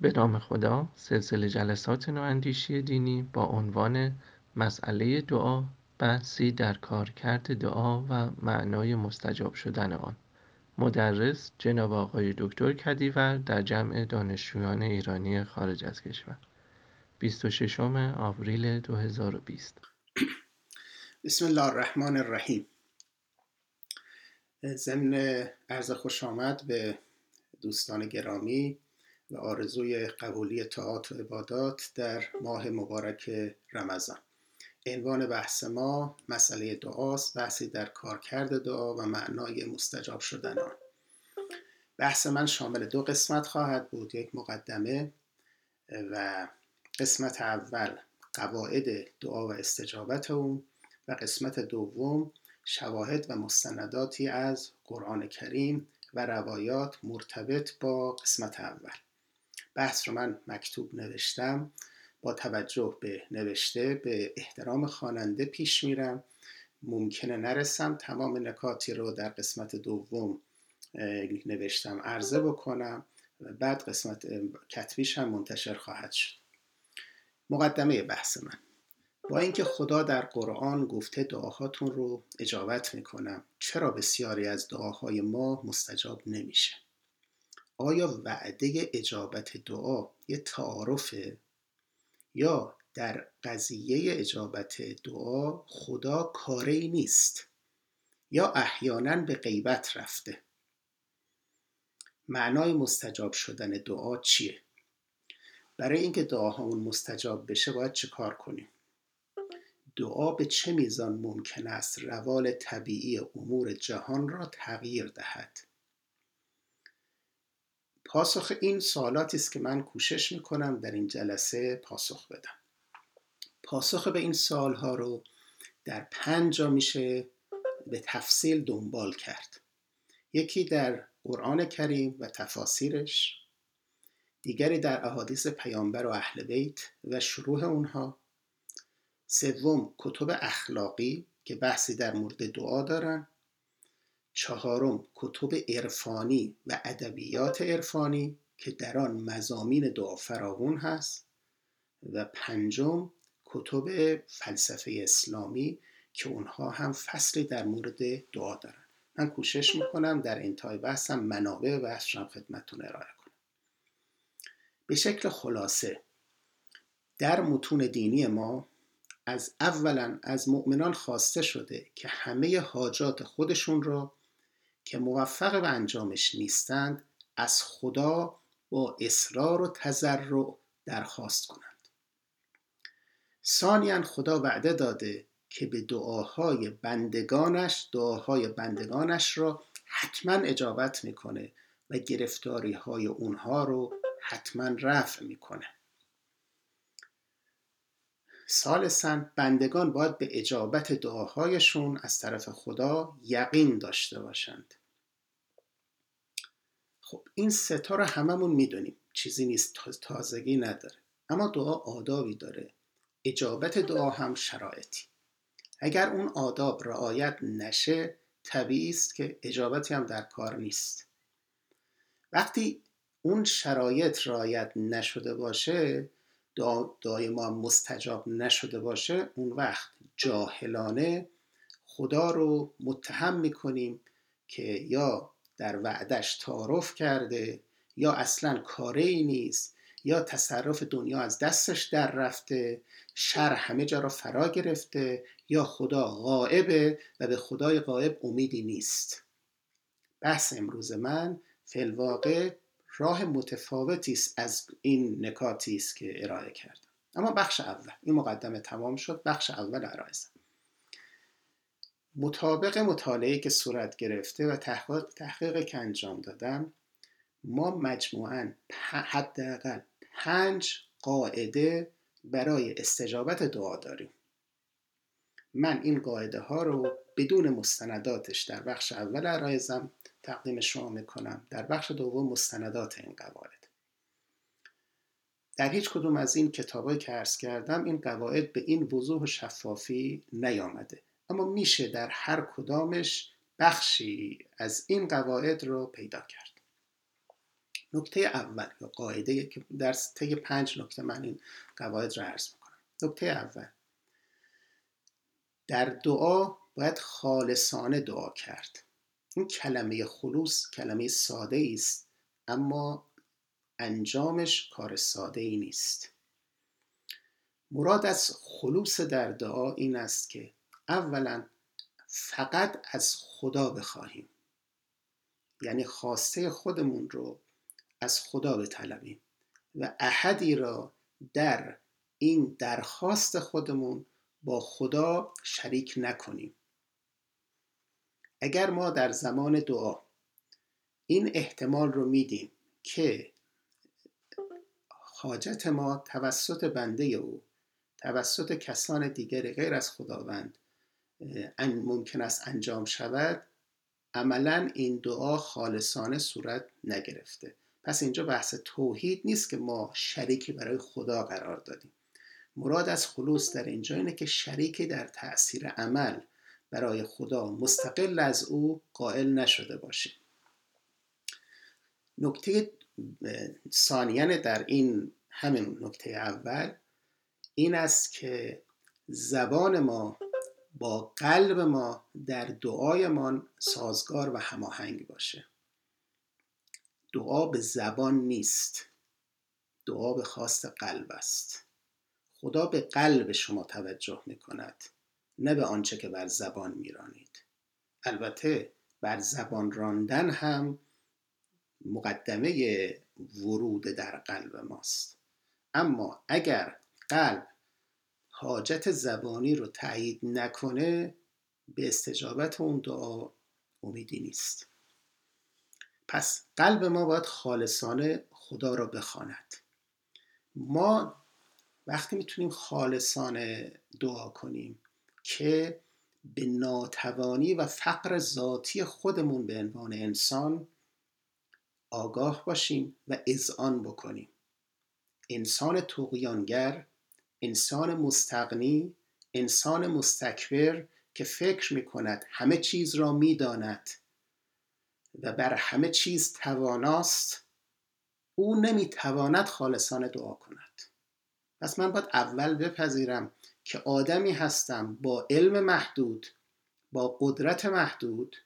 به نام خدا سلسله جلسات نواندیشی دینی با عنوان مسئله دعا بحثی در کارکرد دعا و معنای مستجاب شدن آن. مدرس جناب آقای دکتر کدیور در جمع دانشجویان ایرانی خارج از کشور. 26 آوریل 2020 بسم الله الرحمن الرحیم. ضمن عرض خوش آمد به دوستان گرامی و آرزوی قبولی طاعات و عبادات در ماه مبارک رمضان. عنوان بحث ما مسئله دعاست بحثی در کارکرد دعا و معنای مستجاب شدن آن. بحث من شامل دو قسمت خواهد بود یک مقدمه و قسمت اول قواعد دعا و استجابت اون و قسمت دوم شواهد و مستنداتی از قرآن کریم و روایات مرتبط با قسمت اول. بحث رو من مکتوب نوشتم با توجه به نوشته به احترام خواننده پیش میرم. ممکنه نرسم تمام نکاتی رو در قسمت دوم نوشتم عرضه بکنم بعد قسمت کتبیش هم منتشر خواهد شد. مقدمه بحث من. با اینکه خدا در قرآن گفته دعاهاتون رو اجابت می‌کنم چرا بسیاری از دعاهای ما مستجاب نمیشه؟ آیا وعده اجابت دعا یه تعارفه؟ یا در قضیه اجابت دعا خدا کاری نیست یا احیانا به غیبت رفته؟ معنای مستجاب شدن دعا چیه؟ برای اینکه دعاهامون مستجاب بشه باید چه کار کنیم؟ دعا به چه میزان ممکن است روال طبیعی امور جهان را تغییر دهد؟ پاسخ این سوالاتی است که من کوشش می‌کنم در این جلسه پاسخ بدم. پاسخ به این ها رو در پنج جا میشه به تفصیل دنبال کرد. یکی در قرآن کریم و تفاسیرش دیگری در احادیث پیامبر و اهل بیت و شروع اونها. سوم کتب اخلاقی که بحثی در مورد دعا دارن. چهارم کتب عرفانی و ادبیات عرفانی که در آن مزامین دعا فراوون هست و پنجم کتب فلسفه اسلامی که اونها هم فصلی در مورد دعا دارن. من کوشش می‌کنم در انتهای بحثم منابع بحث رو خدمتتون ارائه کنم. به شکل خلاصه در متون دینی ما از اولا از مؤمنان خواسته شده که همه حاجات خودشون را که موفق به انجامش نیستند از خدا با اصرار و تضرع درخواست کنند. ثانیا خدا وعده داده که به دعاهای بندگانش دعاهای بندگانش را حتما اجابت می‌کنه و گرفتاری های اونها رو حتما رفع می‌کنه. سالسا بندگان باید به اجابت دعاهایشون از طرف خدا یقین داشته باشند. خب این ستا رو هممون می‌دونیم. چیزی نیست تازگی نداره. اما دعا آدابی داره. اجابت دعا هم شرایطی. اگر اون آداب رعایت نشه طبیعی است که اجابتی هم در کار نیست. وقتی اون شرایط رعایت نشده باشه دعای ما مستجاب نشده باشه اون وقت جاهلانه خدا رو متهم می‌کنیم که یا در وعدش تعارف کرده یا اصلا کاره ای نیست یا تصرف دنیا از دستش در رفته شر همه جا را فرا گرفته یا خدا غائبه و به خدای غائب امیدی نیست. بحث امروز من فلواقع راه متفاوتی است از این نکاتی است که ارائه کردم. اما بخش اول این مقدمه تمام شد بخش اول ارائه مطابق مطالعه که صورت گرفته و تحقیق, تحقیق که انجام دادم ما مجموعا حداقل پنج قاعده برای استجابت دعا داریم. من این قاعده ها رو بدون مستنداتش در بخش اول عرایزم تقدیم شما می‌کنم. در بخش دوم مستندات این قواعد. در هیچ کدوم از این کتابایی که عرض کردم این قواعد به این وضوح و شفافی نیامده. اما میشه در هر کدامش بخشی از این قواعد رو پیدا کرد. نکته اول یا قاعده که در طی پنج نکته من این قواعد را عرض می‌کنم. نکته اول در دعا باید خالصانه دعا کرد. این کلمه خلوص کلمه ساده است اما انجامش کار ساده ای نیست. مراد از خلوص در دعا این است که اولا فقط از خدا بخواهیم. یعنی خواسته خودمون رو از خدا بطلبیم و احدی را در این درخواست خودمون با خدا شریک نکنیم. اگر ما در زمان دعا این احتمال رو میدیم که حاجت ما توسط بنده او توسط کسان دیگر غیر از خداوند ممکن است انجام شود عملا این دعا خالصانه صورت نگرفته. پس اینجا بحث توحید نیست که ما شریکی برای خدا قرار دادیم. مراد از خلوص در اینجا اینه که شریکی در تأثیر عمل برای خدا مستقل از او قائل نشده باشیم نکته ثانیان در این همین نکته اول این است که زبان ما با قلب ما در دعایمان سازگار و هماهنگ باشه. دعا به زبان نیست. دعا به خواست قلب است. خدا به قلب شما توجه می کند نه به آنچه که بر زبان میرانید. البته بر زبان راندن هم مقدمه ورود در قلب ماست. اما اگر قلب حاجت زبانی رو تایید نکنه به استجابت اون دعا امیدی نیست. پس قلب ما باید خالصانه خدا را بخواند. ما وقتی می‌تونیم خالصانه دعا کنیم که به ناتوانی و فقر ذاتی خودمون به عنوان انسان آگاه باشیم و اذعان بکنیم. انسان تقیانگر انسان مستقنی انسان مستکبر که فکر می کند همه چیز را می داند و بر همه چیز تواناست او نمی تواند خالصانه دعا کند. پس من باید اول بپذیرم که آدمی هستم با علم محدود با قدرت محدود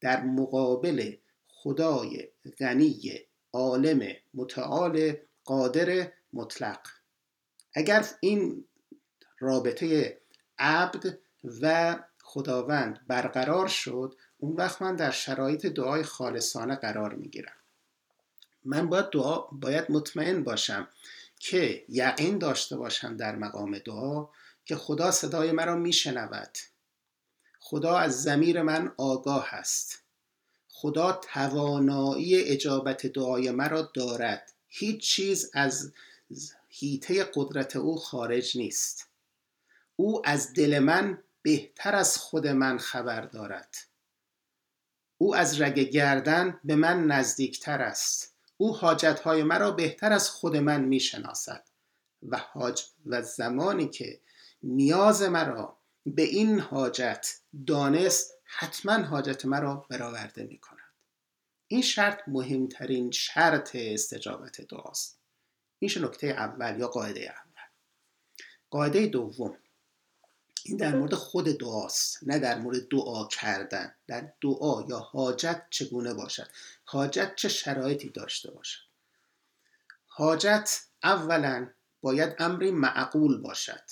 در مقابل خدای غنی عالم متعال قادر مطلق. اگر این رابطه عبد و خداوند برقرار شد اون وقت من در شرایط دعای خالصانه قرار می‌گیرم. من باید دعا باید مطمئن باشم که یقین داشته باشم در مقام دعا که خدا صدای مرا میشنود. خدا از زمیر من آگاه است. خدا توانایی اجابت دعای مرا دارد. هیچ چیز از هیته قدرت او خارج نیست. او از دل من بهتر از خود من خبر دارد. او از رگ گردن به من نزدیکتر است. او حاجتهای مرا بهتر از خود من می‌شناسد و حاج و زمانی که نیاز مرا به این حاجت دانست حتما حاجت مرا برآورده می کند این شرط مهمترین شرط استجابت دعاست. این نکته اول یا قاعده اول؟ قاعده دوم. این در مورد خود دعاست نه در مورد دعا کردن. در دعا یا حاجت چگونه باشد؟ حاجت چه شرایطی داشته باشد؟ حاجت اولا باید امری معقول باشد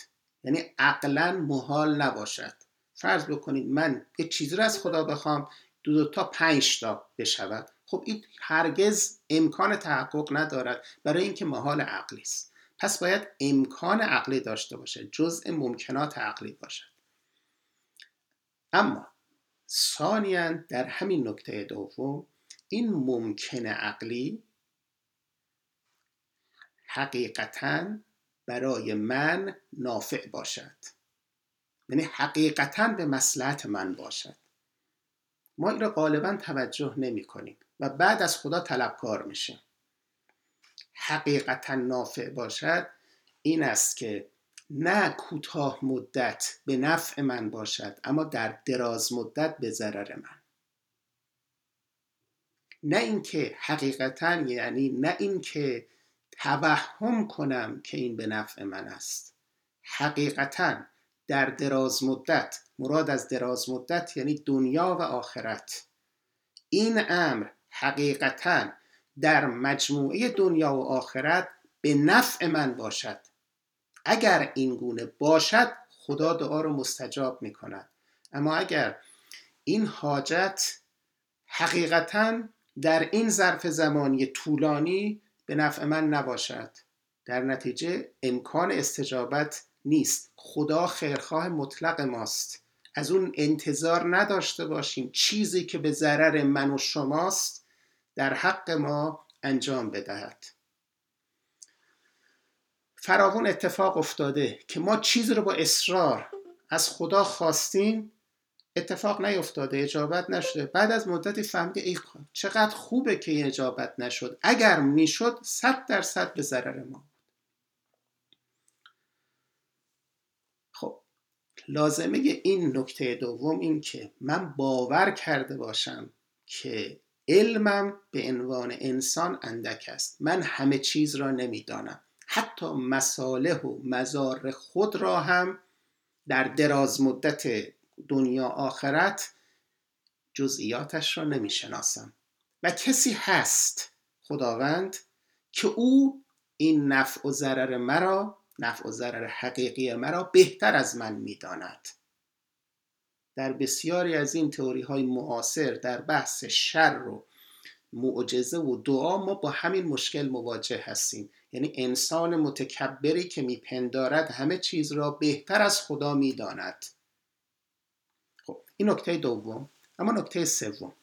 یعنی عقلا محال نباشد. فرض بکنید من یه چیزی رو از خدا بخوام دو, دو تا پنج تا بشود. خب این هرگز امکان تحقق ندارد برای اینکه محال عقلی است. پس باید امکان عقلی داشته باشه جزء ممکنات عقلی باشد. اما ثانیا در همین نکته دوم این ممکن عقلی حقیقتا برای من نافع باشد. یعنی حقیقتا به مسلحت من باشد. ما این را غالبا توجه نمی کنیم و بعد از خدا طلبکار میشیم. حقیقتا نافع باشد این است که نه کوتاه مدت به نفع من باشد اما در دراز مدت به ضرر من. نه اینکه حقیقتا یعنی نه اینکه توهم کنم که این به نفع من است. حقیقتا در دراز مدت مراد از دراز مدت یعنی دنیا و آخرت. این امر حقیقتا در مجموعه دنیا و آخرت به نفع من باشد. اگر این گونه باشد خدا دعا رو مستجاب می کند اما اگر این حاجت حقیقتا در این ظرف زمانی طولانی به نفع من نباشد. در نتیجه امکان استجابت نیست. خدا خیرخواه مطلق ماست. از اون انتظار نداشته باشیم چیزی که به ضرر من و شماست در حق ما انجام بدهد. فراون اتفاق افتاده که ما چیزی رو با اصرار از خدا خواستیم اتفاق نیفتاده اجابت نشده. بعد از مدتی فهمیده ای چقدر خوبه که اجابت نشد. اگر می‌شد صد درصد به ضرر ما خب لازمه این نکته دوم این که من باور کرده باشم که علمم به عنوان انسان اندک است. من همه چیز را نمی‌دانم. حتی مصالح و مزار خود را هم در دراز مدت دنیا آخرت جزئیاتش را نمی‌شناسم. و کسی هست خداوند که او این نفع و ضرر مرا نفع و ضرر حقیقی مرا بهتر از من می‌داند. در بسیاری از این تئوری های معاصر در بحث شر و معجزه و دعا ما با همین مشکل مواجه هستیم. یعنی انسان متکبری که میپندارد همه چیز را بهتر از خدا می‌داند. خب این نکته دوم اما نکته سوم.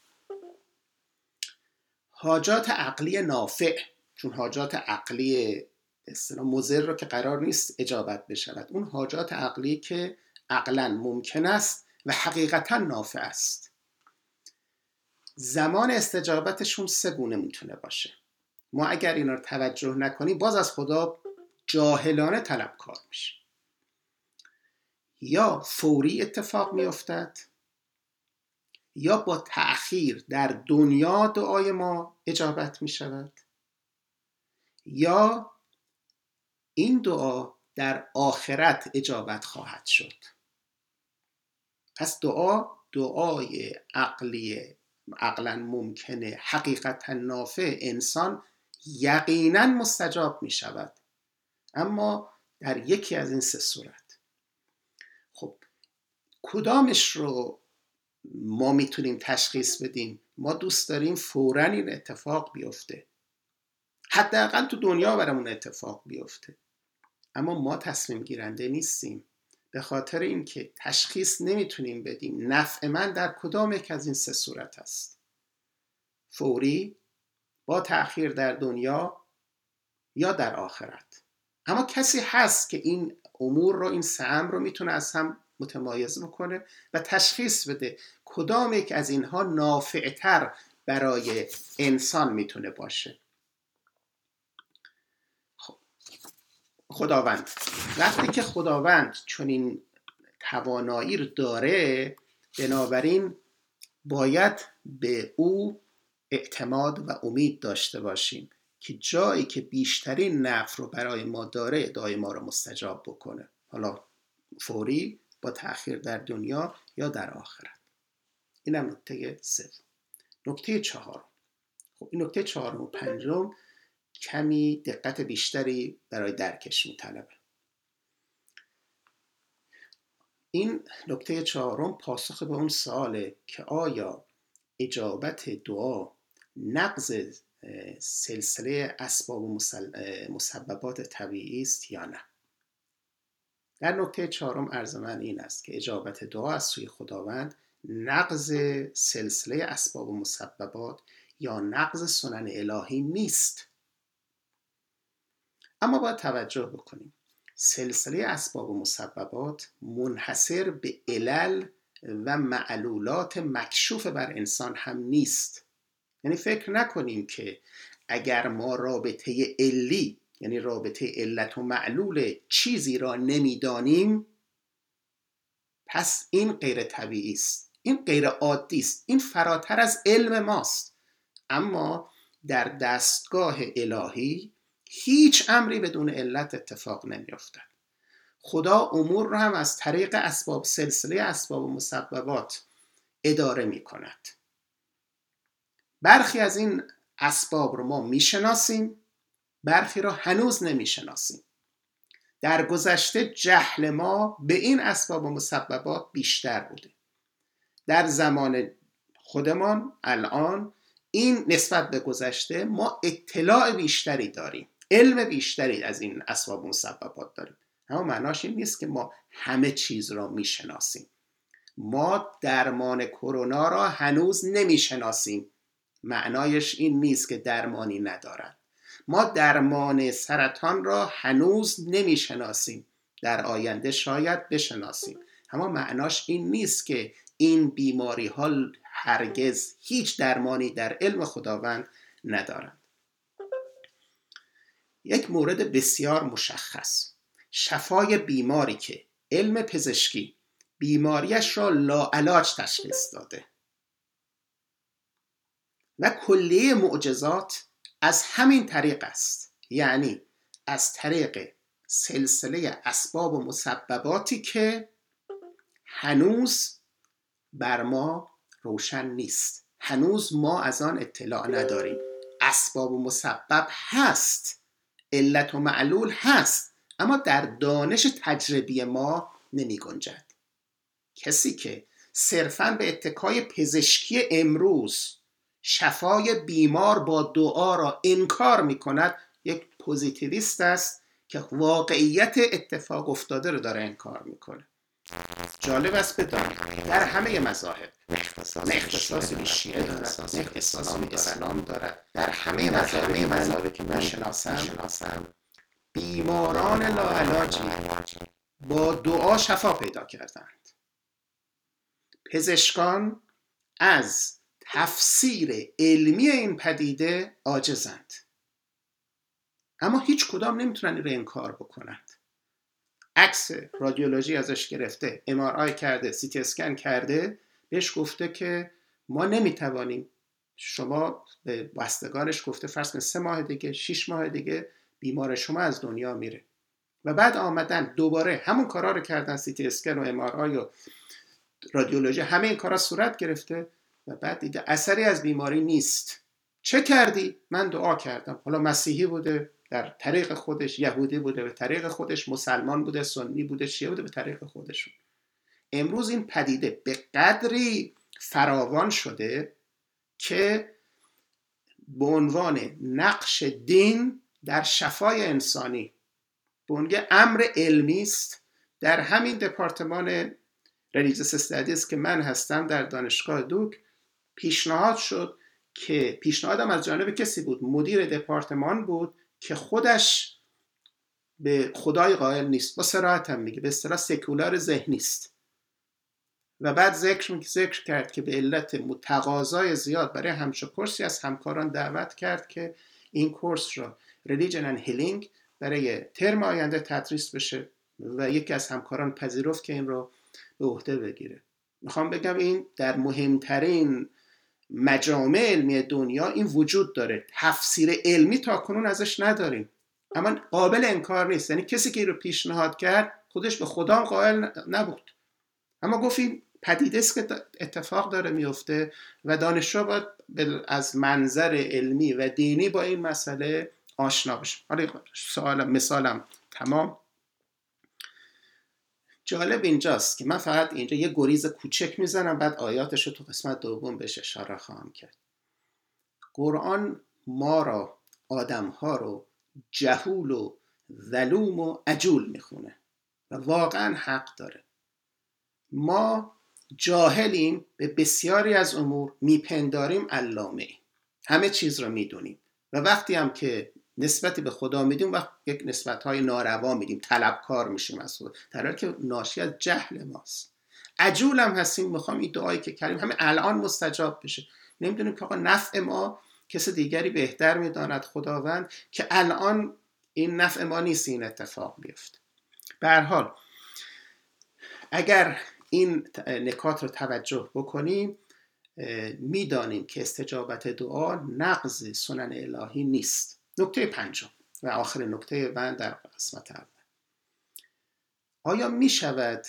حاجات عقلی نافع چون حاجات عقلی اصطلاح مضر رو که قرار نیست اجابت بشود. اون حاجات عقلی که عقلا ممکن است و حقیقتا نافع است. زمان استجابتشون سه گونه می‌تونه باشه. ما اگر اینا رو توجه نکنیم باز از خدا جاهلانه طلبکار میشه. یا فوری اتفاق میافتد یا با تأخیر در دنیا دعای ما اجابت می شود یا این دعا در آخرت اجابت خواهد شد. پس دعا دعای عقلی عقلا ممکنه حقیقتا نافع انسان یقینا مستجاب می شود اما در یکی از این سه صورت. خب کدامش رو ما می‌تونیم تشخیص بدیم؟ ما دوست داریم فورا این اتفاق بیفته. حداقل تو دنیا برامون اتفاق بیفته. اما ما تصمیم گیرنده نیستیم. به خاطر اینکه تشخیص نمی‌تونیم بدیم نفع من در کدام یک از این سه صورت است. فوری با تأخیر در دنیا یا در آخرت. اما کسی هست که این امور رو این سه رو می‌تونه از هم متمایز بکنه و تشخیص بده کدام یک از اینها نافعتر برای انسان می‌تونه باشه. خداوند. وقتی که خداوند چون این توانایی رو داره بنابراین باید به او اعتماد و امید داشته باشیم که جایی که بیشترین نفع رو برای ما داره دعای ما رو مستجاب بکنه. حالا فوری با تأخیر در دنیا یا در آخرت. این هم نکته سوم. نکته چهارم. خب این نکته چهارم و پنجم کمی دقت بیشتری برای درکش میطلبه این نکته چهارم پاسخ به اون ساله که آیا اجابت دعا نقض سلسله اسباب و مسببات طبیعی است یا نه. در نکته چهارم عرض من این است که اجابت دعا از سوی خداوند نقض سلسله اسباب و مسببات یا نقض سنن الهی نیست. اما باید توجه بکنیم. سلسله اسباب و مسببات منحصر به علل و معلولات مکشوف بر انسان هم نیست. یعنی فکر نکنیم که اگر ما رابطه علی یعنی رابطه علت و معلول چیزی را نمی‌دانیم پس این غیر طبیعی است این غیر عادی است این فراتر از علم ماست. اما در دستگاه الهی هیچ امری بدون علت اتفاق نمیافتد. خدا امور رو هم از طریق اسباب سلسله اسباب و مسببات اداره می کند برخی از این اسباب رو ما می‌شناسیم برخی را هنوز نمی‌شناسیم. در گذشته جهل ما به این اسباب و مسببات بیشتر بوده. در زمان خودمان الان این نسبت به گذشته ما اطلاع بیشتری داریم. علم بیشتری از این اسباب مسببات داریم. اما معناش این نیست که ما همه چیز را می‌شناسیم. ما درمان کرونا را هنوز نمی‌شناسیم. معنایش این نیست که درمانی ندارد ما درمان سرطان را هنوز نمی‌شناسیم. در آینده شاید بشناسیم. اما معناش این نیست که این بیماری ها هرگز هیچ درمانی در علم خداوند ندارند. یک مورد بسیار مشخص. شفای بیماری که علم پزشکی بیماریش را لاعلاج تشخیص داده. و کلیه معجزات از همین طریق است. یعنی از طریق سلسله اسباب و مسبباتی که هنوز بر ما روشن نیست. هنوز ما از آن اطلاع نداریم. اسباب و مسبب هست. علت و معلول هست اما در دانش تجربی ما نمی گنجد. کسی که صرفا به اتکای پزشکی امروز شفای بیمار با دعا را انکار می کند یک پوزیتیویست است که واقعیت اتفاق افتاده رو داره انکار می‌کنه جالب است بدانید در همه مذاهب به شیعه دارد. به اسلام دارد. در همه مذاهب که من شناسم بیماران لاعلاجی با دعا شفا پیدا کردند. پزشکان از تفسیر علمی این پدیده عاجزند. اما هیچ کدام نمی‌تونن این رو انکار بکنند. عکس رادیولوژی ازش گرفته ام کرده سی اسکن کرده بهش گفته که ما نمی‌توانیم. شما به بستگانش گفته فرض کن سه ماه دیگه شیش ماه دیگه بیمار شما از دنیا میره. و بعد آمدن دوباره همون کارا رو کردن سی اسکن و ام و رادیولوژی همه این کارا صورت گرفته و بعد دیده اثری از بیماری نیست. چه کردی؟ من دعا کردم. حالا مسیحی بوده در طریق خودش یهودی بوده به طریق خودش مسلمان بوده سنی بوده شیعه بوده به طریق خودشون امروز این پدیده به قدری فراوان شده که به عنوان نقش دین در شفای انسانی به امر علمی است در همین دپارتمان ریلیجس استادیز که من هستم در دانشگاه دوک پیشنهاد شد که پیشنهادم از جانب کسی بود مدیر دپارتمان بود که خودش به خدای قائل نیست با سراحت هم میگه به اصطلاح سکولار ذهنی است و بعد ذکر ذکر کرد که به علت تقاضای زیاد برای همچو کورسی از همکاران دعوت کرد که این کورس را ریلیجن and هیلینگ برای ترم آینده تدریس بشه و یکی از همکاران پذیرفت که این رو به عهده بگیره. می‌خوام بگم این در مهمترین مجامع علمی دنیا این وجود داره. تفسیر علمی تا کنون ازش نداریم. اما قابل انکار نیست. یعنی کسی که این رو پیشنهاد کرد خودش به خدا قائل نبود. اما گفت پدیده است که اتفاق داره میفته و دانشجو باید از منظر علمی و دینی با این مسئله آشنا بشه حالا سوالم مثالم تمام. جالب اینجاست که من فقط اینجا یه گریز کوچک می‌زنم بعد آیاتش رو تو قسمت دوم بهش اشاره خواهم کرد. قرآن ما را آدم ها رو جهول و ظلوم و عجول می‌خونه و واقعا حق داره. ما جاهلیم به بسیاری از امور میپنداریم علامه. همه چیز رو می‌دونیم. و وقتی هم که نسبتی به خدا میدیم و یک نسبت های ناروا میدیم. طلبکار میشیم از خدا در حالی که ناشی از جهل ماست. عجول هم هستیم. می‌خوام این دعایی که کردیم همه الان مستجاب بشه. نمی‌دونیم که آقا نفع ما کس دیگری بهتر می‌داند خداوند که الان این نفع ما نیست این اتفاق بیفته. به حال اگر این نکات رو توجه بکنیم می‌دانیم که استجابت دعا نقض سنن الهی نیست. نکته پنجم و آخر نکته من در قسمت اول. آیا می شود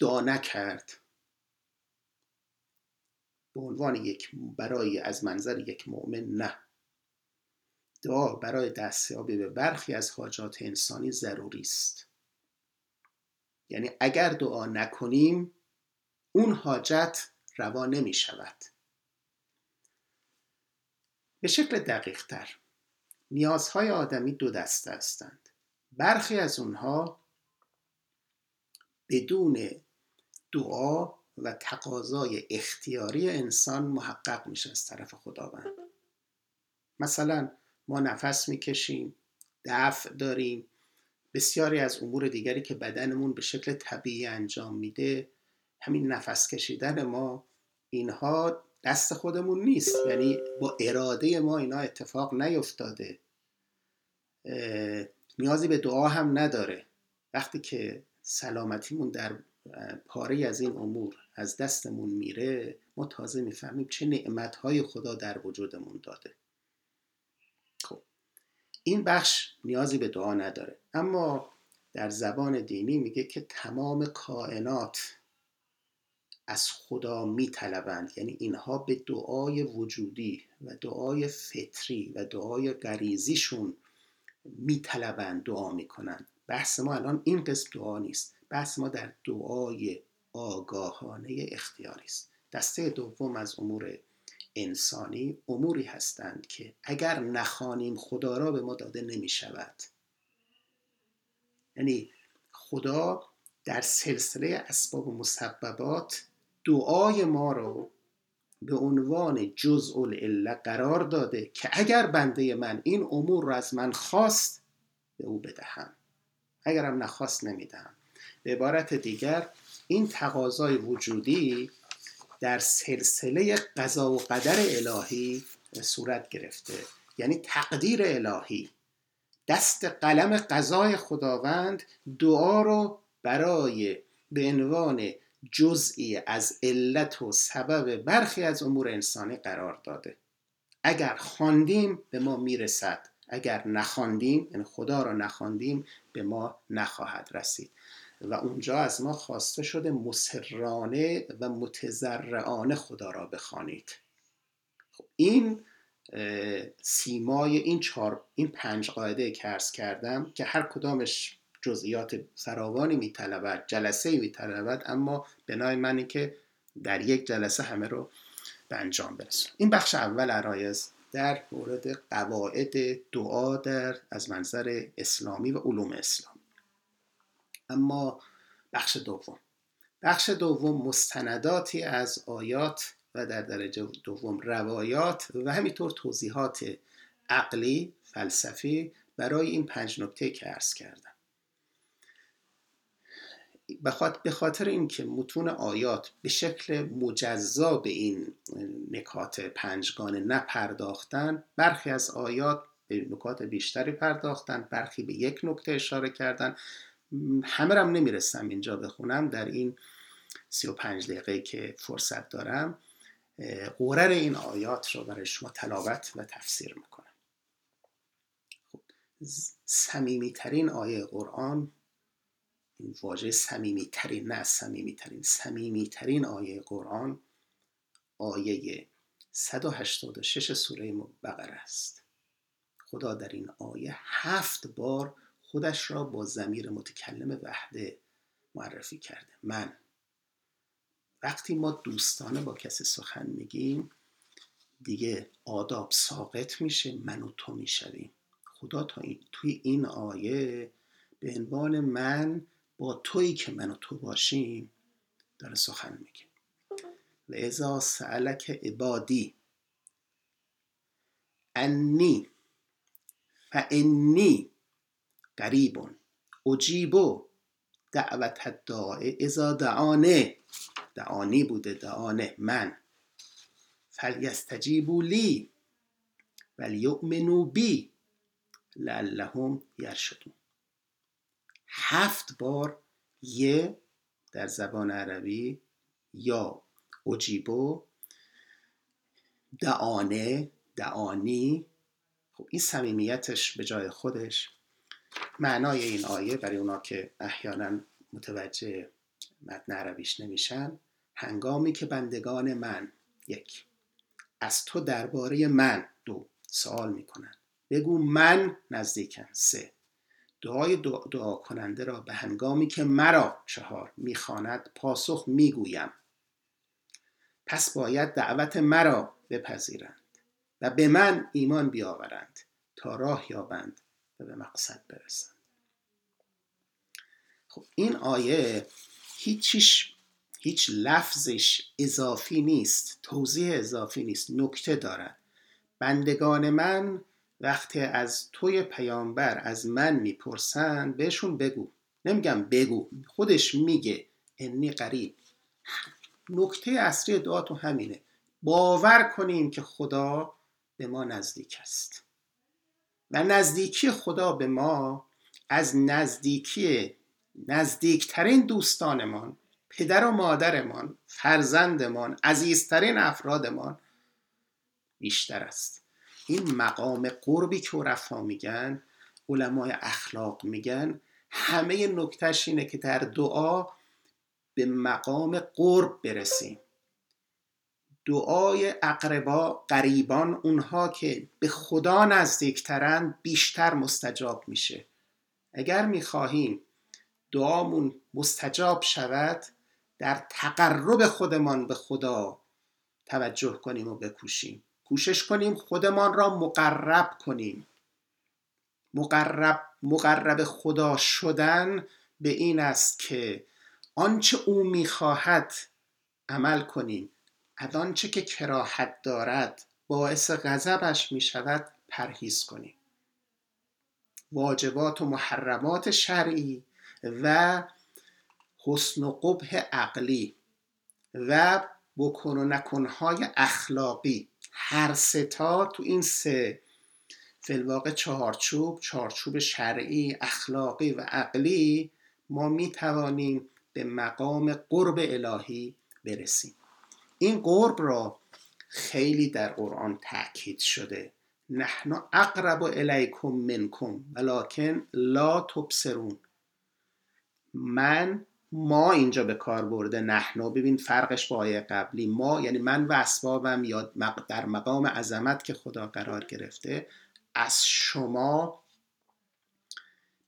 دعا نکرد؟ به عنوان یک برای از منظر یک مؤمن نه. دعا برای دستیابی به برخی از حاجات انسانی ضروری است. یعنی اگر دعا نکنیم اون حاجت روا نمی شود به شکل دقیق تر نیازهای آدمی دو دسته هستند. برخی از اونها بدون دعا و تقاضای اختیاری انسان محقق میشه از طرف خداوند. مثلا ما نفس می‌کشیم دفع داریم بسیاری از امور دیگری که بدنمون به شکل طبیعی انجام میده همین نفس کشیدن ما اینها دست خودمون نیست. یعنی با اراده ما اینا اتفاق نیفتاده. نیازی به دعا هم نداره. وقتی که سلامتیمون در پاره از این امور از دستمون میره ما تازه می‌فهمیم چه نعمتهای خدا در وجودمون داده. این بخش نیازی به دعا نداره. اما در زبان دینی میگه که تمام کائنات از خدا میطلبند. یعنی اینها به دعای وجودی و دعای فطری و دعای غریزیشون میطلبند دعا می‌کنند. بحث ما الان این قسم دعا نیست. بحث ما در دعای آگاهانه اختیاری است. دسته دوم از امور انسانی اموری هستند که اگر نخوانیم خدا را به ما داده نمی شود یعنی خدا در سلسله اسباب و مسببات دعای ما رو به عنوان جزء العله قرار داده که اگر بنده من این امور رو از من خواست به او بدهم. اگرم نخواست نمی‌دهم. به عبارت دیگر این تقاضای وجودی در سلسله قضا و قدر الهی صورت گرفته. یعنی تقدیر الهی. دست قلم قضای خداوند دعا رو برای به عنوان جزئی از علت و سبب برخی از امور انسانی قرار داده. اگر خواندیم به ما می‌رسد. اگر نخواندیم یعنی خدا را نخواندیم به ما نخواهد رسید. و اونجا از ما خواسته شده مسررانه و متزرعانه خدا را بخوانید. خب این سیمای این چهار این پنج قاعده که کردم که هر کدامش جزئیات فراوانی میطلبد جلسه میطلبد اما بنای منی که در یک جلسه همه رو به انجام برسون این بخش اول عرایز در مورد قواعد دعا در از منظر اسلامی و علوم اسلام اما بخش دوم. بخش دوم مستنداتی از آیات و در درجه دوم روایات و همینطور توضیحات عقلی فلسفی برای این پنج نکته که عرض کردم. به خاطر اینکه متون آیات به شکل مجزا به این نکات پنجگانه نپرداختن برخی از آیات به نکات بیشتری پرداختن برخی به یک نکته اشاره کردن همه رم نمی‌رسم اینجا بخونم. در این سی و پنج دقیقه که فرصت دارم قرر این آیات رو برای شما تلاوت و تفسیر می‌کنم. خب سمیمیترین آیه قرآن این واژه سمیمی ترین نه سمیمی سمیمی ترین آیه قرآن آیه 186 سوره بقره است. خدا در این آیه هفت بار خودش را با زمیر متکلم وحده معرفی کرده. من. وقتی ما دوستانه با کسی سخن میگیم دیگه آداب ساقط میشه من و تو می‌شویم. خدا تا این توی این آیه به عنوان من با تویی که من و تو باشیم داره سخن میگه. و ازا سألک عبادی انی فانی قریب اجیبو دعوت الداع ازا دعانه. دعانی بوده دعانه من. فلیستجیبو لی ولیؤمنو بی لعلهم یرشدون. هفت بار یه در زبان عربی یا اوجیبو دعانه دعانی. خب این صمیمیتش به جای خودش معنای این آیه برای اونا که احیانا متوجه متن عربیش نمیشن هنگامی که بندگان من یک از تو درباره من دو سوال می‌کنن. بگو من نزدیکم. سه دعای دعا, کننده را به هنگامی که مرا چهار می‌خواند پاسخ می‌گویم. پس باید دعوت مرا بپذیرند و به من ایمان بیاورند تا راه یابند. و به مقصد برسند. خب این آیه هیچیش هیچ لفظش اضافی نیست توضیح اضافی نیست نکته دارد. بندگان من وقتی از توی پیامبر از من می‌پرسند بهشون بگو. نمیگم بگو خودش میگه. انی قریب. نکته اصلی دعا تو همینه. باور کنیم که خدا به ما نزدیک است. و نزدیکی خدا به ما از نزدیکی نزدیکترین دوستانمان پدر و مادرمان فرزندمان عزیزترین افرادمان بیشتر است. این مقام قربی که عرفا میگن علمای اخلاق میگن همه نکتش اینه که در دعا به مقام قرب برسیم. دعای اقربا قریبان اونها که به خدا نزدیکترن بیشتر مستجاب میشه. اگر می‌خواهیم دعامون مستجاب شود در تقرب خودمان به خدا توجه کنیم و بکوشیم. کوشش کنیم خودمان را مقرب کنیم. مقرب مقرب خدا شدن به این است که آنچه او می‌خواهد عمل کنیم. از آنچه که کراهت دارد باعث غضبش می‌شود پرهیز کنیم واجبات و محرمات شرعی و حسن و قبح عقلی و بکن و نکنهای اخلاقی. هر ستا تو این سه. فلواقع چهارچوب چهارچوب شرعی اخلاقی و عقلی ما می توانیم به مقام قرب الهی برسیم. این قرب را خیلی در قرآن تاکید شده. نحن اقرب الیکم منکم ولکن لا تبصرون. من ما اینجا به کار برده نحنو ببین فرقش با آیه قبلی. ما یعنی من و اسبابم یا در مقام عظمت که خدا قرار گرفته از شما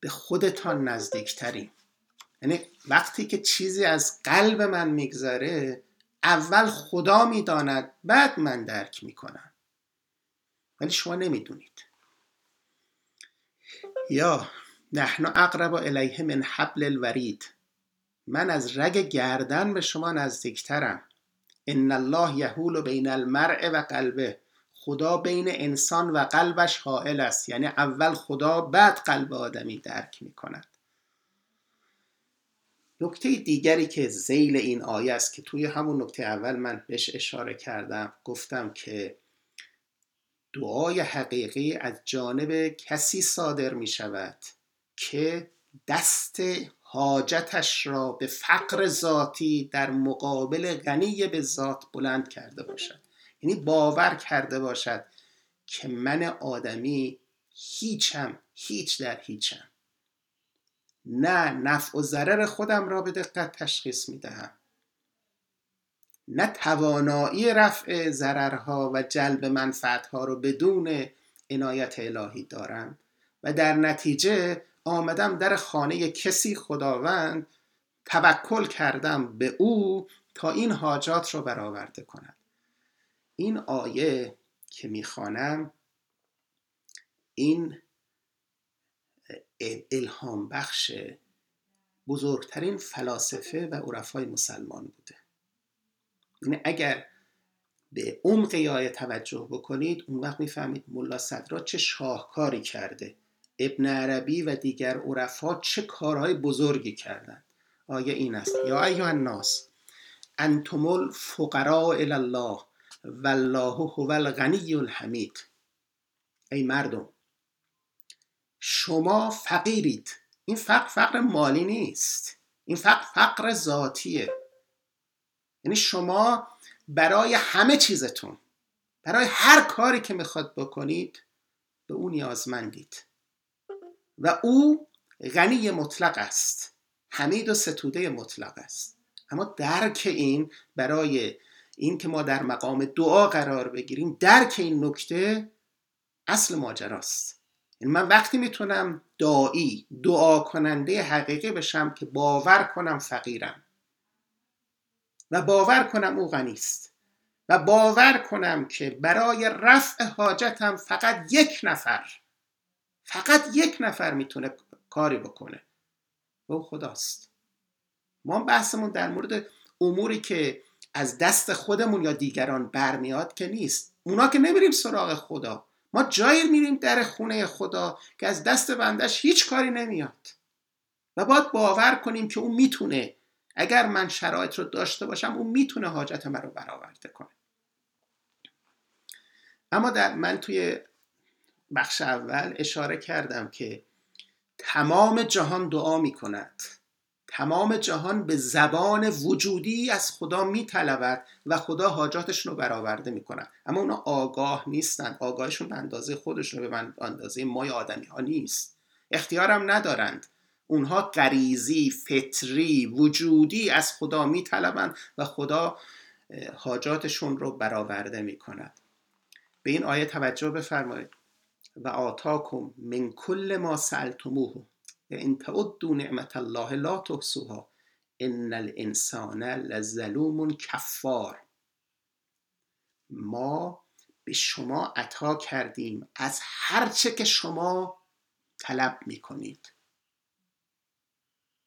به خودتان نزدیکتریم. یعنی وقتی که چیزی از قلب من میگذره اول خدا می‌داند بعد من درک می‌کنم. ولی شما نمی‌دونید. یا نحن اقرب الیه من حبل الورید. من از رگ گردن به شما نزدیکترم. ان الله یهول بین المرء و قلبه. خدا بین انسان و قلبش حائل است. یعنی اول خدا بعد قلب آدمی درک می کند نکته دیگری که زیل این آیه است که توی همون نکته اول من بهش اشاره کردم گفتم که دعای حقیقی از جانب کسی صادر می شود که دست حاجتش را به فقر ذاتی در مقابل غنی به ذات بلند کرده باشد. یعنی باور کرده باشد که من آدمی هیچم هیچ در هیچم. نه نفع و ضرر خودم را به دقت تشخیص می دهم نه توانایی رفع ضررها و جلب منفعتها رو بدون عنایت الهی دارم و در نتیجه آمدم در خانه کسی خداوند توکل کردم به او تا این حاجات رو برآورده کند. این آیه که می‌خوانم این الهام بخش بزرگترین فلاسفه و عرفای مسلمان بوده. یعنی اگر به عمق آیه توجه بکنید اون وقت می‌فهمید ملا صدرا چه شاهکاری کرده ابن عربی و دیگر عرفا چه کارهای بزرگی کردند. آیه این است؟ یا ایها الناس انتم الفقراء الله والله هو الغنی الحمید ای مردم شما فقیرید. این فقر فقر مالی نیست. این فقر فقر ذاتیه. یعنی شما برای همه چیزتون برای هر کاری که می‌خواد بکنید به او نیازمندید. و او غنی مطلق است. حمید و ستوده مطلق است. اما درک این برای این که ما در مقام دعا قرار بگیریم درک این نکته اصل ماجراست. من وقتی می‌تونم دعایی دعا کننده حقیقی بشم که باور کنم فقیرم. و باور کنم او غنی است. و باور کنم که برای رفع حاجتم فقط یک نفر فقط یک نفر می‌تونه کاری بکنه. و او خداست. ما بحثمون در مورد اموری که از دست خودمون یا دیگران برمیاد که نیست. اونا که نمیریم سراغ خدا. ما جایی میریم در خونه خدا که از دست بندش هیچ کاری نمیاد. و باید باور کنیم که اون می‌تونه اگر من شرایط رو داشته باشم اون می‌تونه حاجت من رو برآورده کنه. اما در من توی بخش اول اشاره کردم که تمام جهان دعا می کند تمام جهان به زبان وجودی از خدا میطلبد و خدا حاجاتشون رو برآورده می‌کنه. اما اونا آگاه نیستند آگاهشون به اندازه خودشون به اندازه مای آدمی ها نیست. اختیارم ندارند. اونها غریزی فطری وجودی از خدا میطلبند و خدا حاجاتشون رو برآورده می‌کند. به این آیه توجه بفرمایید. و آتاکم من کل ما سألتموه. ان تعدوا نعمت الله لا تحصوها ان الانسان لظلوم کفار ما به شما عطا کردیم. از هرچه که شما طلب می‌کنید.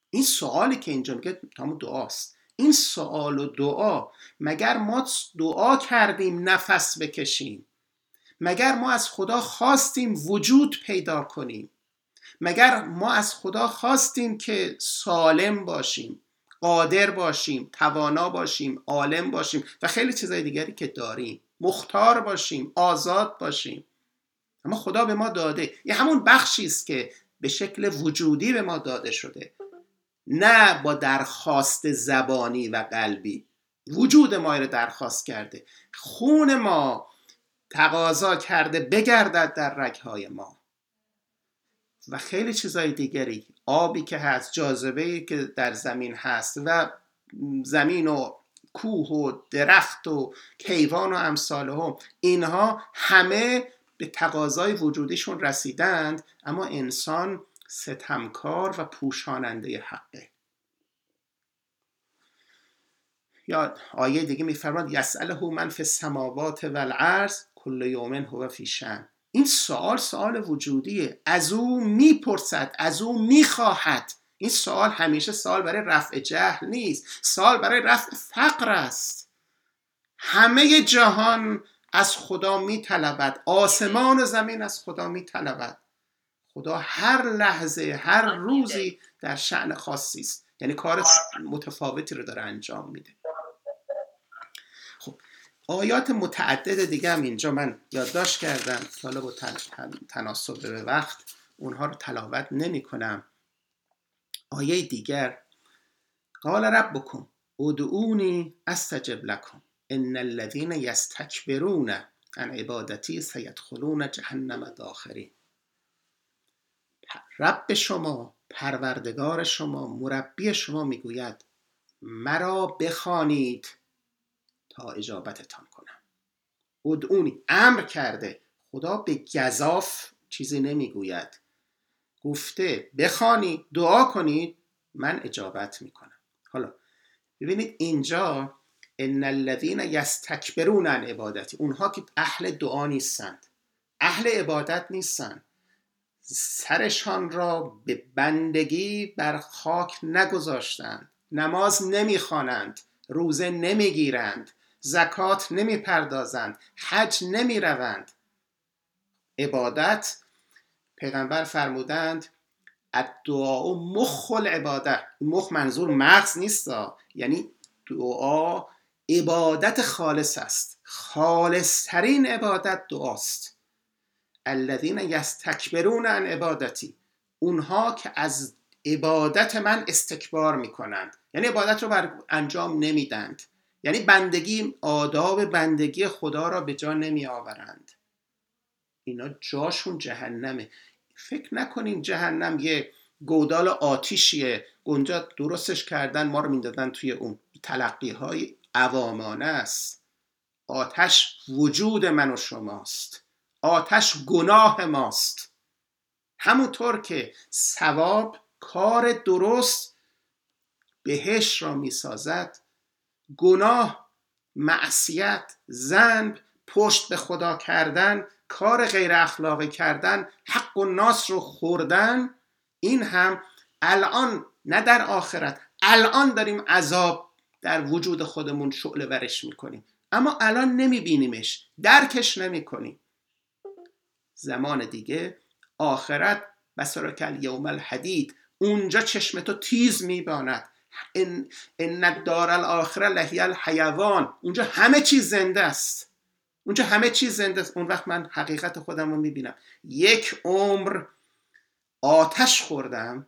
این سوالی که اینجا میگه تمام دعاست این سوال و دعا مگر ما دعا کردیم نفس بکشیم؟ مگر ما از خدا خواستیم وجود پیدا کنیم؟ مگر ما از خدا خواستیم که سالم باشیم قادر باشیم توانا باشیم عالم باشیم و خیلی چیزای دیگری که داریم. مختار باشیم آزاد باشیم. اما خدا به ما داده. یه همون بخشی است که به شکل وجودی به ما داده شده. نه با درخواست زبانی و قلبی. وجود ما رو درخواست کرده. خون ما تقاضا کرده بگردد در رگهای ما. و خیلی چیزای دیگری. آبی که هست جاذبه که در زمین هست و زمین و کوه و درخت و کیوان و امثال هم. اینها همه به تقاضای وجودیشون رسیدند اما انسان ستمکار و پوشاننده حقه. یا آیه دیگه میفرماد یسأله من فی السماوات والارض کل یوم هو فی شن این سوال سوال وجودیه. از او می‌پرسد از او می‌خواهد. این سوال همیشه سوال برای رفع جهل نیست سوال برای رفع فقر است. همه جهان از خدا میطلبد آسمان و زمین از خدا میطلبد. خدا هر لحظه هر روزی در شعن خاصی است. یعنی کار متفاوتی رو داره انجام میده. آیات متعدد دیگه هم اینجا من یادداشت کردم. حالا با تناسب به وقت اونها رو تلاوت نمی کنم آیه دیگر. قال ربکم ادعونی استجب لکم. ان الذين یستکبرون عن عبادتی سیدخلون جهنم داخرین رب شما پروردگار شما مربی شما می‌گوید مرا بخوانید. تا اجابتتان کنم. ادعونی امر کرده. خدا به گذاف چیزی نمی‌گوید. گفته بخوانی دعا کنید من اجابت می‌کنم. حالا ببینید اینجا ان الذين یستکبرون عن عبادتی اونها که اهل دعا نیستند. اهل عبادت نیستند. سرشان را به بندگی بر خاک نگذاشتند. نماز نمی‌خوانند. روزه نمی‌گیرند. زکات نمی‌پردازند حج نمی‌روند. عبادت پیغمبر فرمودند الدعا مخ العباده مخ منظور مغز نیست یعنی دعا عبادت خالص است. خالص ترین عبادت دعاست. الذین یستکبرون عن عبادتی. اونها که از عبادت من استکبار می‌کنند. یعنی عبادت رو بر انجام نمیدند. یعنی بندگی آداب بندگی خدا را به جا نمی آورند اینا جاشون جهنمه. فکر نکنین جهنم یه گودال آتیشیه. گنجا درستش کردن ما رو می‌دادن توی اون تلقی های عوامانه است. آتش وجود من و شماست. آتش گناه ماست. همونطور که ثواب کار درست بهش را می‌سازد گناه معصیت زنب پشت به خدا کردن کار غیر اخلاقی کردن حق و ناس رو خوردن این هم الان نه در آخرت الان داریم عذاب در وجود خودمون شعله ورش می‌کنیم. اما الان نمیبینیمش درکش نمی‌کنیم. زمان دیگه آخرت بسرکل یوم الحدید اونجا چشم تو تیز میباند. ان ان دار الاخره لهی الحیوان. اونجا همه چیز زنده است. اونجا همه چیز زنده است. اون وقت من حقیقت خودم رو می‌بینم. یک عمر آتش خوردم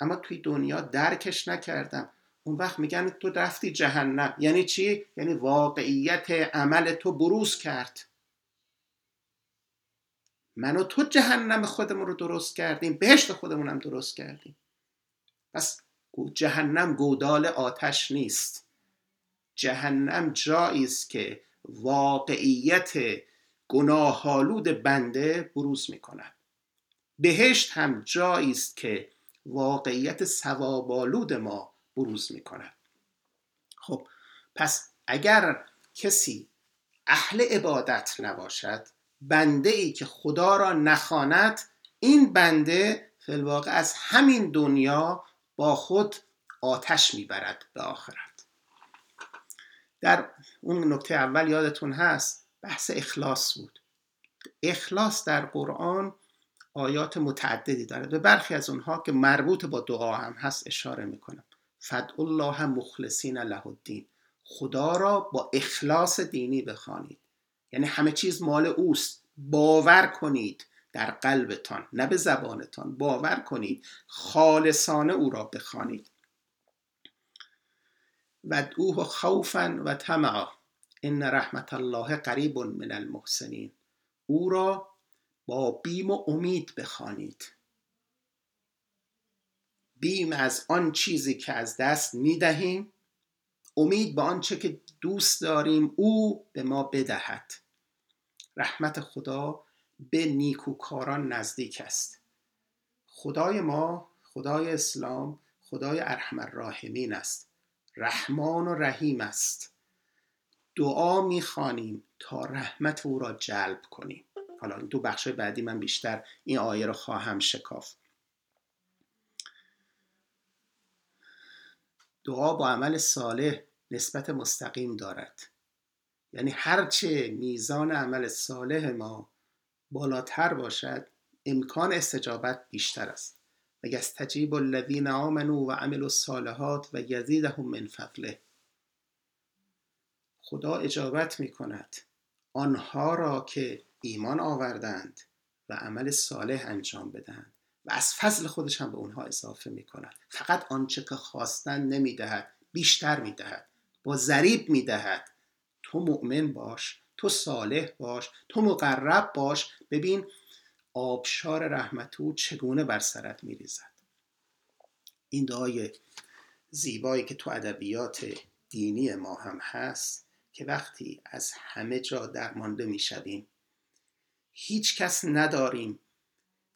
اما توی دنیا درکش نکردم. اون وقت میگن تو رفتی جهنم. یعنی چی؟ یعنی واقعیت عمل تو بروز کرد. من و تو جهنم خودمون رو درست کردیم. بهشت خودمون هم درست کردیم. پس جهنم گودال آتش نیست. جهنم جایی است که واقعیت گناهالود بنده بروز می‌کند. بهشت هم جایی است که واقعیت ثوابالود ما بروز می‌کند. خب پس اگر کسی اهل عبادت نباشد بنده ای که خدا را نخواند این بنده فلواقع از همین دنیا با خود آتش می‌برد به آخرت. در اون نکته اول یادتون هست بحث اخلاص بود. اخلاص در قرآن آیات متعددی داره. به برخی از اونها که مربوط با دعا هم هست اشاره می‌کنم. فد الله مخلصین له الدین. خدا را با اخلاص دینی بخوانید. یعنی همه چیز مال اوست. باور کنید. در قلبتان نه به زبانتان. باور کنید خالصانه او را بخوانید. ودعوه خوفا و طمعا. ان رحمت الله قریب من المحسنین. او را با بیم و امید بخوانید. بیم از آن چیزی که از دست می‌دهیم امید به آنچه که دوست داریم او به ما بدهد. رحمت خدا به نیکوکاران نزدیک است. خدای ما خدای اسلام خدای ارحم الراحمین است. رحمان و رحیم است. دعا می‌خوانیم تا رحمت او را جلب کنیم. حالا دو بخش بعدی من بیشتر این آیه رو خواهم شکافت. دعا با عمل صالح نسبت مستقیم دارد. یعنی هرچه میزان عمل صالح ما بالاتر باشد امکان استجابت بیشتر است. و یستجیب الذین آمنوا و عملوا الصالحات و یزیدهم من فضله. خدا اجابت می کند آنها را که ایمان آوردند و عمل صالح انجام بدهند و از فضل خودش هم به اونها اضافه می کند فقط آنچه که خواستن نمی دهد بیشتر می دهد با ذریب می دهد تو مؤمن باش تو صالح باش تو مقرب باش. ببین آبشار رحمت او چگونه بر سرت میریزد. این دعای زیبایی که تو ادبیات دینی ما هم هست که وقتی از همه جا درمانده می‌شویم هیچ کس نداریم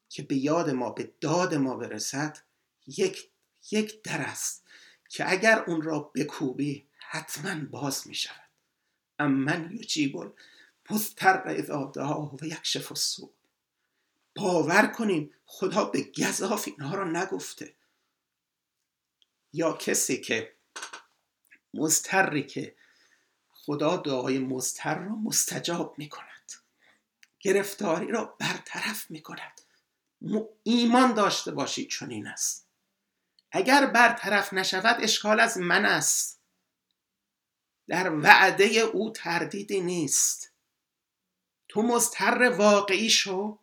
که به یاد ما به داد ما برسد یک یک در که اگر اون را بکوبی حتما باز می امن یجیب مضطر اذا دعاه و یکشف السوء باور کنیم خدا به گذاف اینها را نگفته. یا کسی که مضطری که خدا دعای مضطر را مستجاب می کند گرفتاری را برطرف می کند ایمان داشته باشید چون این است. اگر برطرف نشود اشکال از من است. در وعده او تردیدی نیست. تو مضطر واقعی شو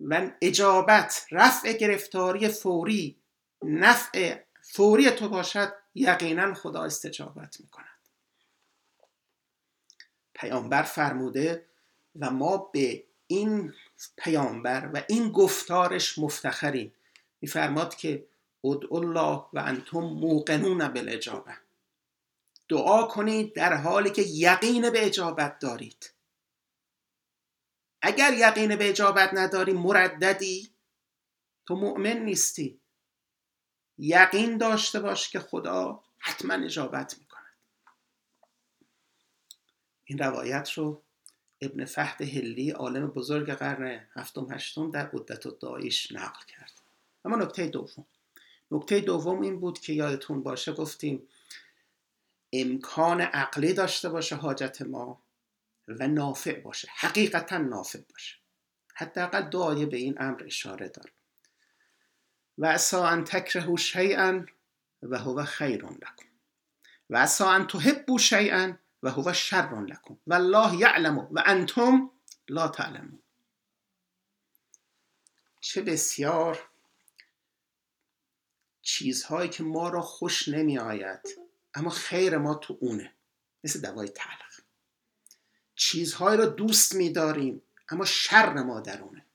و اجابت رفع گرفتاری فوری نفع فوری تو باشد یقینا خدا استجابت می‌کند. پیامبر فرموده و ما به این پیامبر و این گفتارش مفتخریم. میفرماد که ادعو الله و انتم موقنون بالاجابه. دعا کنید در حالی که یقین به اجابت دارید. اگر یقین به اجابت نداری مرددی. تو مؤمن نیستی. یقین داشته باش که خدا حتما اجابت می‌کند. این روایت رو ابن فهد هلی عالم بزرگ قرن هفتم هشتم در عدت دایش نقل کرد. اما نکته دوم. نکته دوم این بود که یادتون باشه گفتیم امکان عقلی داشته باشه حاجت ما و نافع باشه. حقیقتا نافع باشه. حداقل دو آیه به این امر اشاره داره. و اسا ان تکرهو شیئا و هو خیر لکم. و اسا ان تحبوا شیئا و هو شر لکم. و الله یعلم و انتم لا تعلمون. چه بسیار چیزهایی که ما را خوش نمی آید اما خیر ما تو اونه. مثل دوای تلخ. چیزهایی را دوست می داریم اما شر ما درونه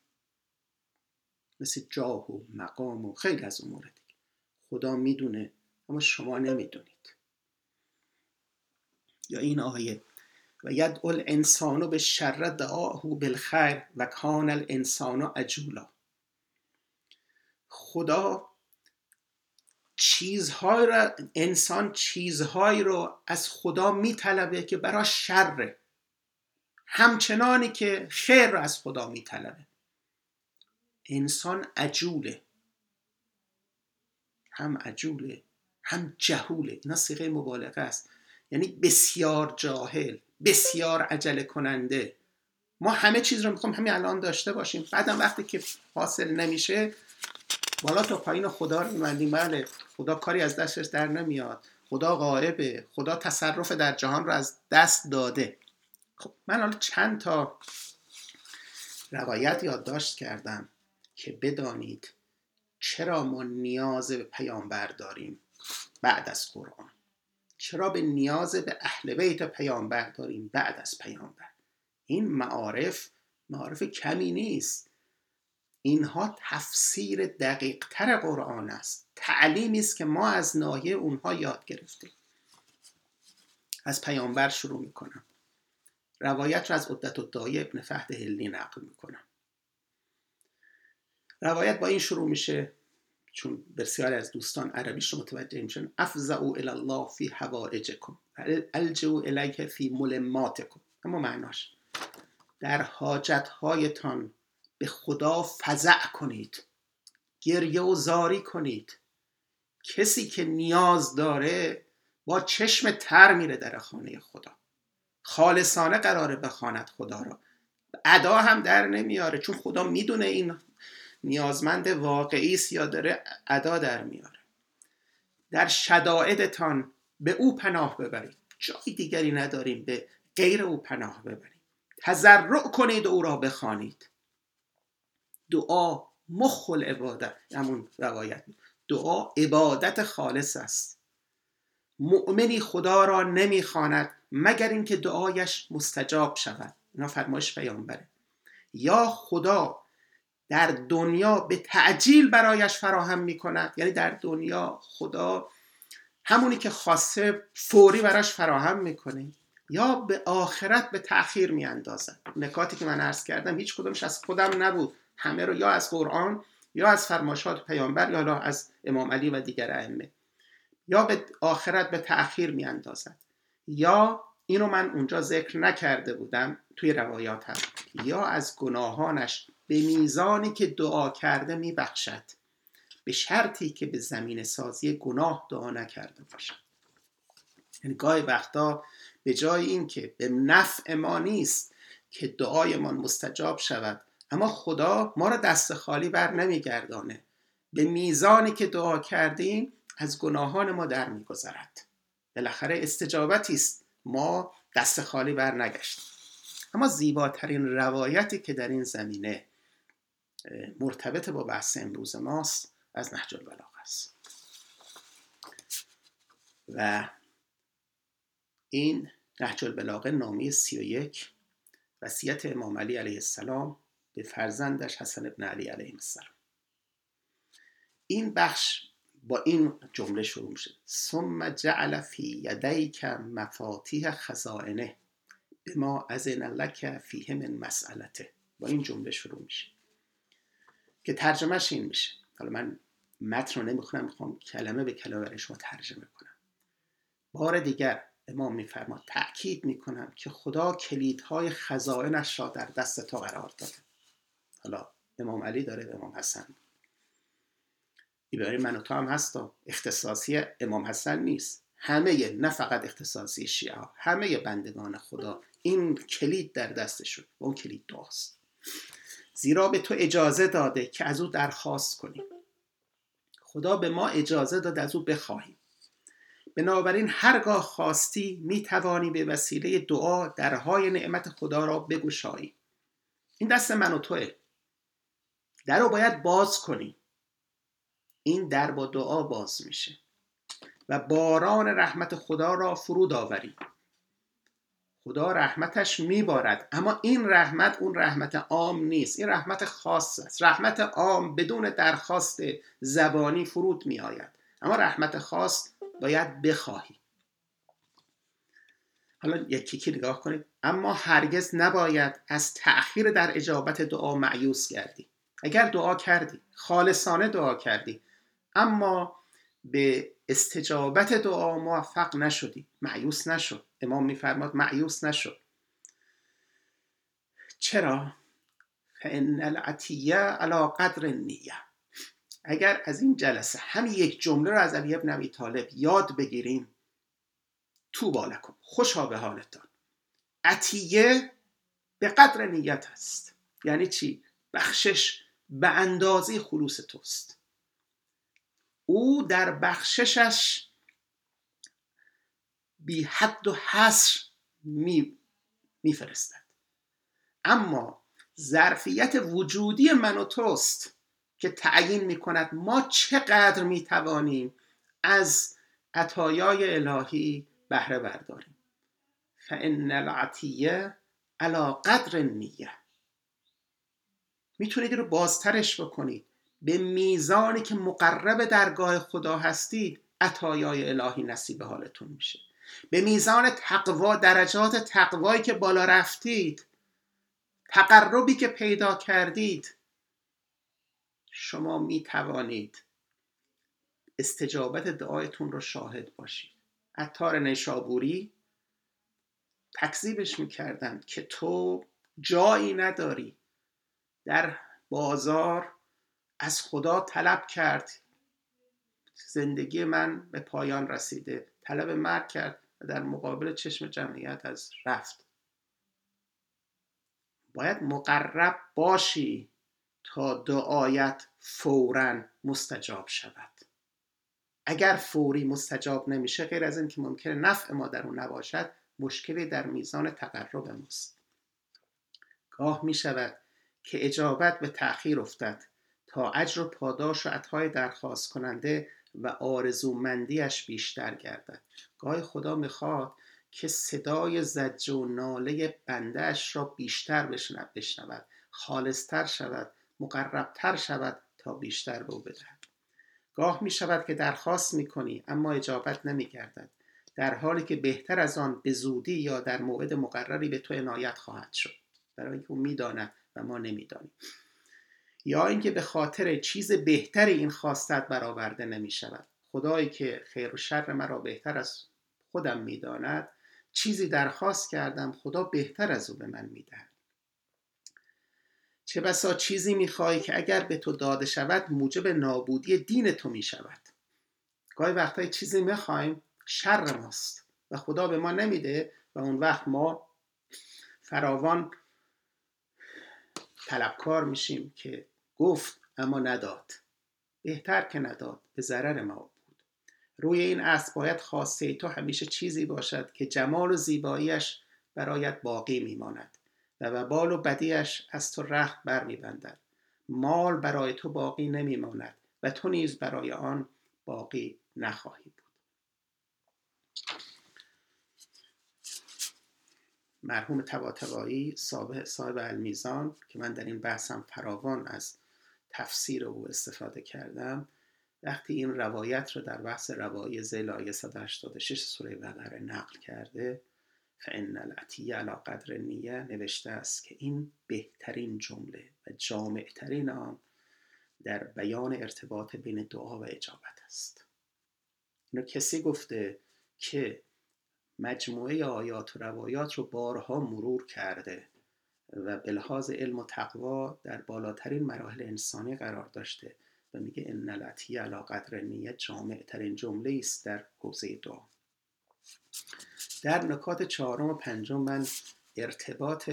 مثل جاه و مقام و خیلی از امور دیگه. خدا می‌دونه اما شما نمی‌دونید. یا این آیه. و ید الانسان به شر دعاه بالخیر و کان الانسان عجولا. خدا چیزهای را انسان چیزهایی رو از خدا میطلبه که برای شره. همچنانی که خیر رو از خدا میطلبه. انسان عجوله. هم عجوله هم جهوله. اینا صیغه مبالغه است. یعنی بسیار جاهل بسیار عجله کننده. ما همه چیز رو می‌خوام همین الان داشته باشیم. بعدم وقتی که حاصل نمیشه بالا تا پایین خدا رو میبندیم. بله خدا کاری از دستش در نمیاد. خدا غائبه خدا تصرف در جهان رو از دست داده. خب من حالا چند تا روایت یادداشت کردم که بدانید چرا ما نیاز به پیامبر داریم بعد از قرآن. چرا به نیاز به اهل بیت پیامبر داریم بعد از پیامبر؟ این معارف معارف کمی نیست. اینها تفسیر دقیق تر قرآن است. تعلیمی است که ما از ناحیه اونها یاد گرفتیم. از پیامبر شروع می‌کنم. روایت را از عدت الدایی ابن فهد هلی نقل می‌کنم. روایت با این شروع میشه چون بسیاری از دوستان عربیش رو متوجه میشن افزعو الی الله فی حوائجکم الجو الیک فی ملماتکم. اما معناش در حاجت هایتان به خدا فزع کنید. گریه و زاری کنید. کسی که نیاز داره با چشم تر میره در خانه خدا. خالصانه قراره بخواند خدا را. ادا هم در نمیاره چون خدا می‌دونه این نیازمند واقعی است یا داره ادا در میاره. در شدائدتان به او پناه ببرید. جای دیگری نداریم به غیر او پناه ببرید تضرع کنید او را بخوانید. دعا مخ العبادت همون روایت دعا عبادت خالص است. مؤمنی خدا را نمی‌خواند مگر اینکه دعایش مستجاب شود. اینا فرمایش پیامبره. یا خدا در دنیا به تعجیل برایش فراهم می کند یعنی در دنیا خدا همونی که خاصه فوری براش فراهم می‌کنه. یا به آخرت به تأخیر می اندازد نکاتی که من عرض کردم هیچ کدومش از خودم نبود. همه رو یا از قرآن یا از فرمایشات پیامبر یا از امام علی و دیگر ائمه یا به آخرت به تأخیر می اندازد یا اینو من اونجا ذکر نکرده بودم توی روایات هم یا از گناهانش به میزانی که دعا کرده میبخشد. به شرطی که به زمین سازی گناه دعا نکرده باشد. یعنی گاهی وقتا به جای اینکه به نفع ما نیست که دعایمان مستجاب شود اما خدا ما را دست خالی بر نمیگردانه. به میزانی که دعا کردیم از گناهان ما در میگذرد. بالاخره استجابتی است. ما دست خالی بر نگشتیم. اما زیباترین روایتی که در این زمینه مرتبط با بحث امروز ماست از نهج البلاغه است. و این نهج البلاغه نامی سی و یک وسیعت امام علی علیه السلام به فرزندش حسن ابن علی علیه السلام. این بخش با این جمله شروع میشه. ثم جعل فی یدیک مفاتیح خزائنه به ما از لک فیه من مسئلته. با این جمله شروع میشه. که ترجمهش این میشه. حالا من متن رو نمی‌خونم می‌خوام کلمه به کلمه برای شما ترجمه کنم. بار دیگر امام میفرما تأکید می‌کنم که خدا کلیدهای خزائنش را در دست تو قرار داده. حالا امام علی داره به امام حسن. برای من و تو هم هستا اختصاصی امام حسن نیست. همه نه فقط اختصاصی شیعه همه بندگان خدا. این کلید در دستشون و اون کلید دعاست زیرا به تو اجازه داده که از او درخواست کنیم. خدا به ما اجازه داده از او بخواهیم. بنابراین هرگاه خواستی می توانی به وسیله دعا درهای نعمت خدا را بگشایی. این دست من و توه. در رو باید باز کنی. این در با دعا باز میشه. و باران رحمت خدا را فرود آوری. خدا رحمتش میبارد اما این رحمت اون رحمت عام نیست. این رحمت خاص است. رحمت عام بدون درخواست زبانی فرود میآید. اما رحمت خاص باید بخواهی. حالا یکی که نگاه کنید؟ اما هرگز نباید از تأخیر در اجابت دعا معیوس گردی. اگر دعا کردی خالصانه دعا کردی اما به استجابت دعا موفق نشدی معیوس نشد. امام میفرماد معیوس نشد. چرا؟ فان العطیه علی قدر نیه اگر از این جلسه همین یک جمله رو از علی ابن ابی طالب یاد بگیریم تو بالکم خوشا به حالتان عطیه به قدر نیت است. یعنی چی؟ بخشش به اندازه خلوص توست. او در بخششش بی حد و حصر می میفرستد. اما ظرفیت وجودی من و توست که تعیین می کند ما چقدر می توانیم از عطایای الهی بهره برداریم. فان العطیه علا قدر نیه می‌تونید رو بازترش بکنید. به میزانی که مقرب درگاه خدا هستید عطایای الهی نصیب حالتون میشه. به میزان تقوا درجات تقوایی که بالا رفتید تقربی که پیدا کردید شما می توانید استجابت دعایتون رو شاهد باشید. عطار نشابوری تکذیبش می‌کردند که تو جایی نداری. در بازار از خدا طلب کرد. زندگی من به پایان رسیده. طلب مرگ کرد و در مقابل چشم جمعیت از رفت. باید مقرب باشی تا دعایت فورا مستجاب شود. اگر فوری مستجاب نمیشه غیر از اینکه ممکنه نفع ما در اون نباشد مشکلی در میزان تقرب ماست. گاه می شود که اجابت به تأخیر افتد تا اجر و پاداش و عطای درخواست کننده و آرزومندیش بیشتر گردد. گاهی خدا می‌خواد که صدای زج و ناله بندهش را بیشتر بشنود خالصتر شود مقربتر شود تا بیشتر به او بدهد. گاه می شود که درخواست می کنی اما اجابت نمی گردد در حالی که بهتر از آن به زودی یا در موعد مقرری به تو عنایت خواهد شد. برای اینکه او می‌داند و ما نمی‌دانیم. یا اینکه به خاطر چیز بهتری این خواستت برآورده نمی شود خدایی که خیر و شر مرا بهتر از خودم می‌داند چیزی درخواست کردم خدا بهتر از او به من می‌دهد. چه بسا چیزی می‌خواهی که اگر به تو داده شود موجب نابودی دین تو می‌شود. گاهی وقتای چیزی می‌خوایم شر ماست و خدا به ما نمیده و اون وقت ما فراوان طلبکار میشیم که گفت اما نداد. بهتر که نداد به ضرر ما بود. روی این اسب باید خواسته تو همیشه چیزی باشد که جمال و زیباییش برایت باقی میماند و وبال و بدیش از تو رخت بر میبندد مال برای تو باقی نمیماند و تو نیز برای آن باقی نخواهی مرحوم تباتبایی صاحب, صاحب المیزان که من در این بحثم فراوان از تفسیر او استفاده کردم وقتی این روایت رو در بحث روایی زیل آیه 186 سوره بقره نقل کرده فان العطیه علی قدر نیه نوشته است که این بهترین جمله و جامعترین آن در بیان ارتباط بین دعا و اجابت است. اینو کسی گفته که مجموعه آیات و روایات رو بارها مرور کرده و به لحاظ علم و تقوا در بالاترین مراحل انسانی قرار داشته و میگه ان العطی علی قدر نیت جامع ترین جمله است در حوزه دعا در نکات چهارم و پنجم من ارتباط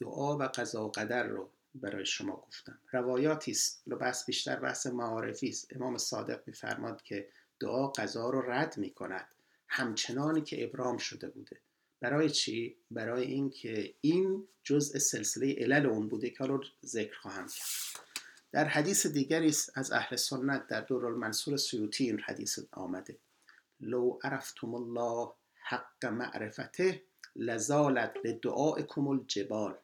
دعا و قضا و قدر رو برای شما گفتم. روایاتی است. بس بیشتر بحث معارفی است. امام صادق میفرماد که دعا قضا رو رد می‌کند. همچنانی که ابرام شده بوده. برای چی؟ برای اینکه این جزء سلسله علل اون بوده که حالا ذکر خواهم کرد. در حدیث دیگری از اهل سنت در دور المنصور سیوطی این حدیث آمده. لو عرفتم الله حق معرفته لزالت لدعائکم الجبال.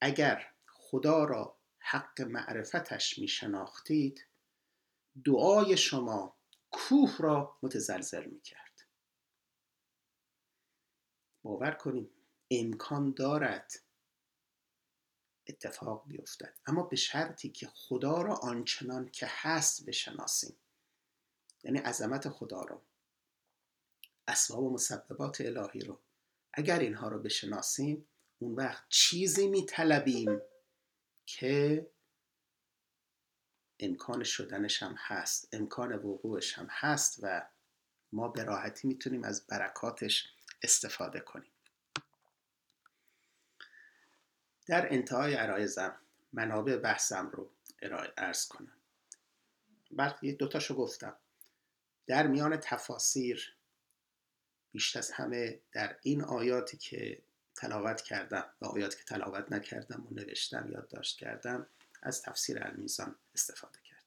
اگر خدا را حق معرفتش می شناختید دعای شما کوه را متزلزل می کرد باور کنیم امکان دارد اتفاق بیفتد. اما به شرطی که خدا را آنچنان که هست بشناسیم. یعنی عظمت خدا را اسباب و مسببات الهی رو اگر اینها رو بشناسیم اون وقت چیزی میطلبیم که امکان شدنش هم هست امکان وقوعش هم هست و ما به راحتی می‌تونیم از برکاتش استفاده کنیم. در انتهای عرایزم منابع بحثم رو ارز کنم. وقتی دوتاشو گفتم. در میان تفاسیر بیشتر از همه در این آیاتی که تلاوت کردم و آیاتی که تلاوت نکردم و نوشتم یادداشت کردم از تفسیر المیزان استفاده کردم.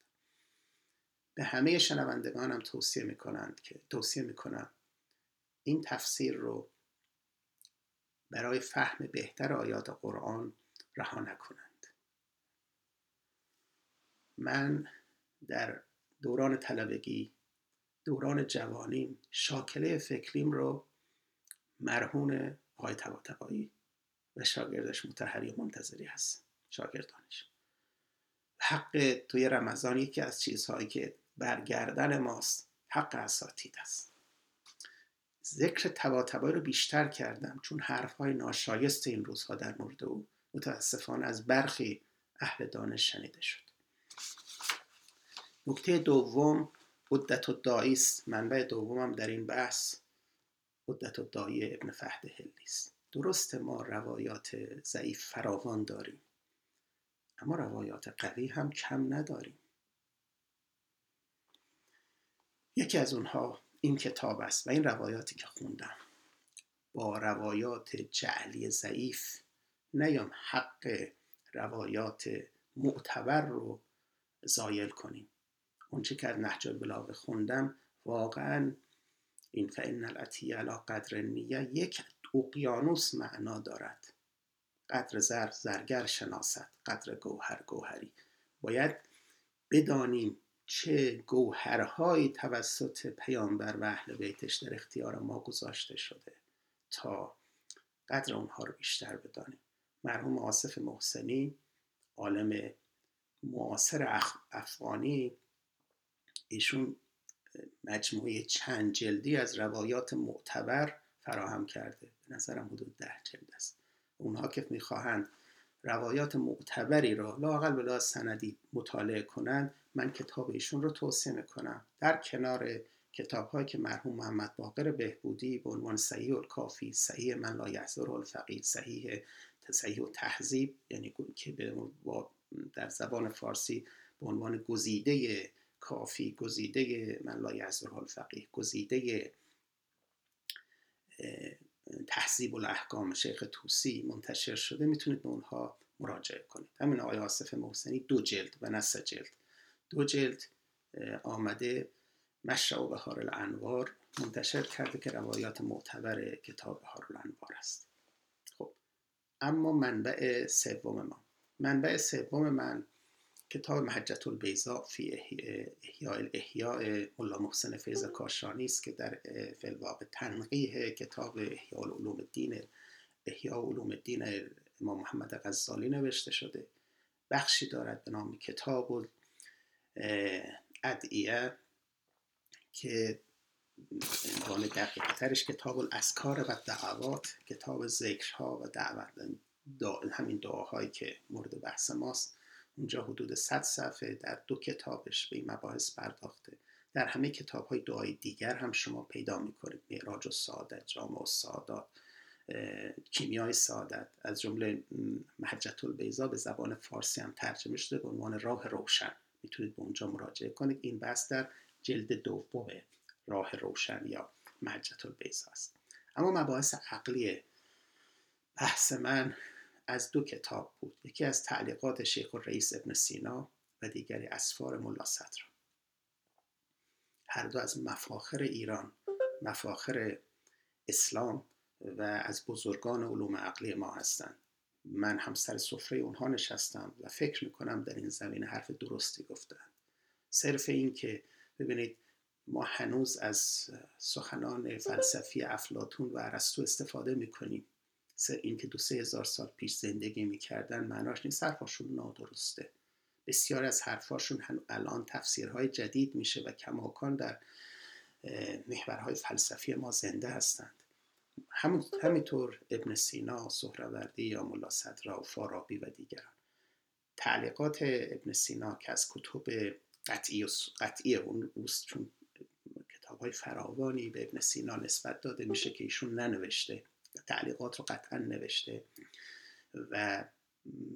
به همه شنوندگانم توصیه می‌کنند که توصیه می‌کنم این تفسیر رو برای فهم بهتر آیات قرآن رها نکنند. من در دوران طلبگی دوران جوانیم شاکله فکریم رو مرهون آقای تباتبایی و شاگردش متحری و منتظری هست شاگردانش. حق توی رمضان یکی از چیزهایی که برگردن ماست حق اساتید است. ذکر تباتبایی رو بیشتر کردم چون حرفهای ناشایست این روزها در مورد او متاسفانه از برخی اهل دانش شنیده شد. نکته دوم عدت و داییست منبع دومم در این بحث عدت و دایی ابن فهد هلی است. درست ما روایات ضعیف فراوان داریم. اما روایات قوی هم کم نداریم. یکی از اونها این کتاب است و این روایاتی که خوندم. با روایات جعلی ضعیف نیام حق روایات معتبر رو زایل کنیم. اونچه که از نهج البلاغه خوندم واقعا این فان العطیه علی قدر نیه یک اقیانوس معنا دارد. قدر زر زرگر شناسد قدر گوهر گوهری. باید بدانیم چه گوهرهایی توسط پیامبر و اهل بیتش در اختیار ما گذاشته شده تا قدر اونها رو بیشتر بدانیم. مرحوم آصف محسنی عالم معاصر افغانی ایشون مجموعه چند جلدی از روایات معتبر فراهم کرده. به نظرم حدود ده جلد است. اونها که می‌خواهند روایات معتبری را لاقل بلا سندی مطالعه کنند من کتاب ایشون رو توصیه می‌کنم. در کنار کتاب که مرحوم محمد باقر بهبودی به عنوان صحیح الکافی صحیح من لا یحضر الفقید صحیح صحیح و تحذیب یعنی که در زبان فارسی به عنوان گزیده کافی گزیده من لا یحضر الفقیه گزیده تحذیب الاحکام شیخ توسی منتشر شده می‌تونید به اونها مراجعه کنید. همین آقای آصف محسنی دو جلد و نه جلد. دو جلد آمده مشرع و بهار الانوار منتشر کرده که روایات معتبر کتاب بهار الانوار است اما منبع سوم من. منبع سوم من کتاب محجت البیزا فی احیاء الاحیاء ملا محسن فیض کاشانی است که در فلواقع تنقیه کتاب احیاء علوم الدین احیاء علوم الدین امام محمد غزالی نوشته شده. بخشی دارد به نام کتاب ادعیه که عنوان دقیق ترش کتاب الاسکار و دعوات کتاب ذکرها و دعوت همین دعاهایی که مورد بحث ماست. اونجا حدود 100 صفحه در دو کتابش به این مباحث پرداخته. در همه کتاب های دعای دیگر هم شما پیدا می‌کنید. معراج و سعادت جامع و سعادت کیمیای سعادت. از جمله محجت البیزا به زبان فارسی هم ترجمه شده به عنوان راه روشن. می‌تونید به اونجا مراجعه کنید. این بحث در جلد دوم راه روشن یا محجت البیزا است. اما مباحث عقلی بحث من از دو کتاب بود. یکی از تعلیقات شیخ رئیس ابن سینا و دیگری اسفار ملا صدر. هر دو از مفاخر ایران مفاخر اسلام و از بزرگان علوم عقلی ما هستند. من هم سر سفره اونها نشستم و فکر می‌کنم در این زمین حرف درستی گفتن صرف این که ببینید ما هنوز از سخنان فلسفی افلاتون و ارسطو استفاده می‌کنیم. این که دو سه هزار سال پیش زندگی می‌کردن معناش نیست حرفاشون نادرسته. بسیار از حرفاشون الان تفسیرهای جدید میشه و کماکان در محورهای فلسفی ما زنده هستند. همینطور ابن سینا، سهروردی یا ملا صدرا و فارابی و دیگران. تعلیقات ابن سینا که از کتب قطعی, و قطعی اون اوست چون کتاب های فراوانی به ابن سینا نسبت داده میشه که ایشون ننوشته. تعلیقات رو قطعا نوشته و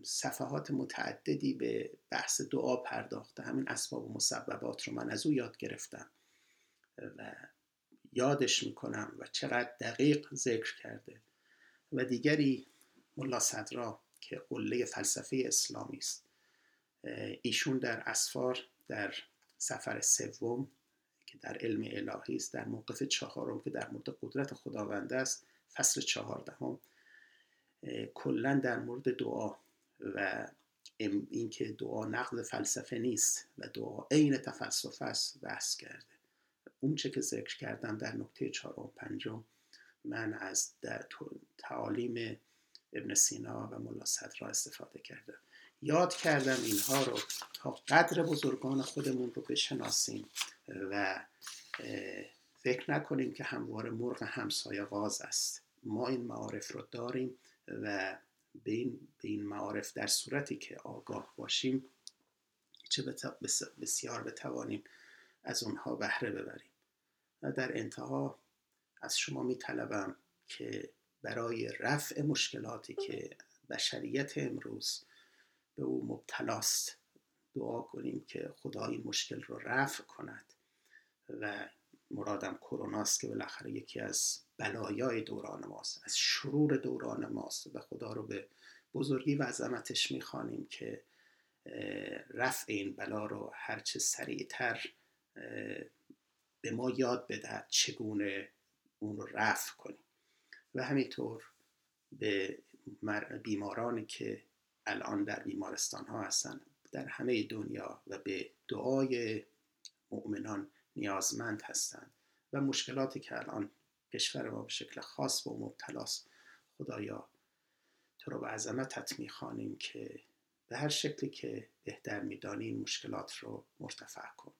صفحات متعددی به بحث دعا پرداخته. همین اسباب و مسببات رو من از او یاد گرفتم و یادش می‌کنم و چقدر دقیق ذکر کرده. و دیگری ملا صدرا که قله فلسفه اسلامی است. ایشون در اسفار در سفر سوم که در علم الهی است در موقف چهارم که در مورد قدرت خداوند است فصل چهاردهم کلا در مورد دعا و اینکه دعا نقد فلسفه نیست و دعا عین تفلسفه است بحث کرده. اون چه که ذکر کردم در نکته چهارم و پنجم من از در تعالیم ابن سینا و ملا صدرا استفاده کردم. یاد کردم اینها رو تا قدر بزرگان خودمون رو بشناسیم و فکر نکنیم که همواره مرغ همسایه غاز است. ما این معارف رو داریم و به این, به این معارف در صورتی که آگاه باشیم چه بسیار بتوانیم از اونها بهره ببریم. و در انتها از شما می طلبم که برای رفع مشکلاتی که بشریت امروز به او مبتلاست دعا کنیم که خدا این مشکل رو رفع کند و مرادم کروناست که بالاخره یکی از بلایای دوران ماست از شرور دوران ماست. و خدا رو به بزرگی و عظمتش می‌خوانیم که رفع این بلا رو هرچه سریعتر به ما یاد بدهد چگونه اون رو رفع کنیم. و همینطور به بیمارانی که الان در بیمارستان ها هستن در همه دنیا و به دعای مؤمنان نیازمند هستند و مشکلاتی که الان کشور ما به شکل خاص با مبتلاست خدایا تو رو به عظمتت می‌خوانیم که به هر شکلی که بهتر میدانی مشکلات رو مرتفع کن.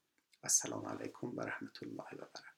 و السلام علیکم و رحمت الله و برکاته.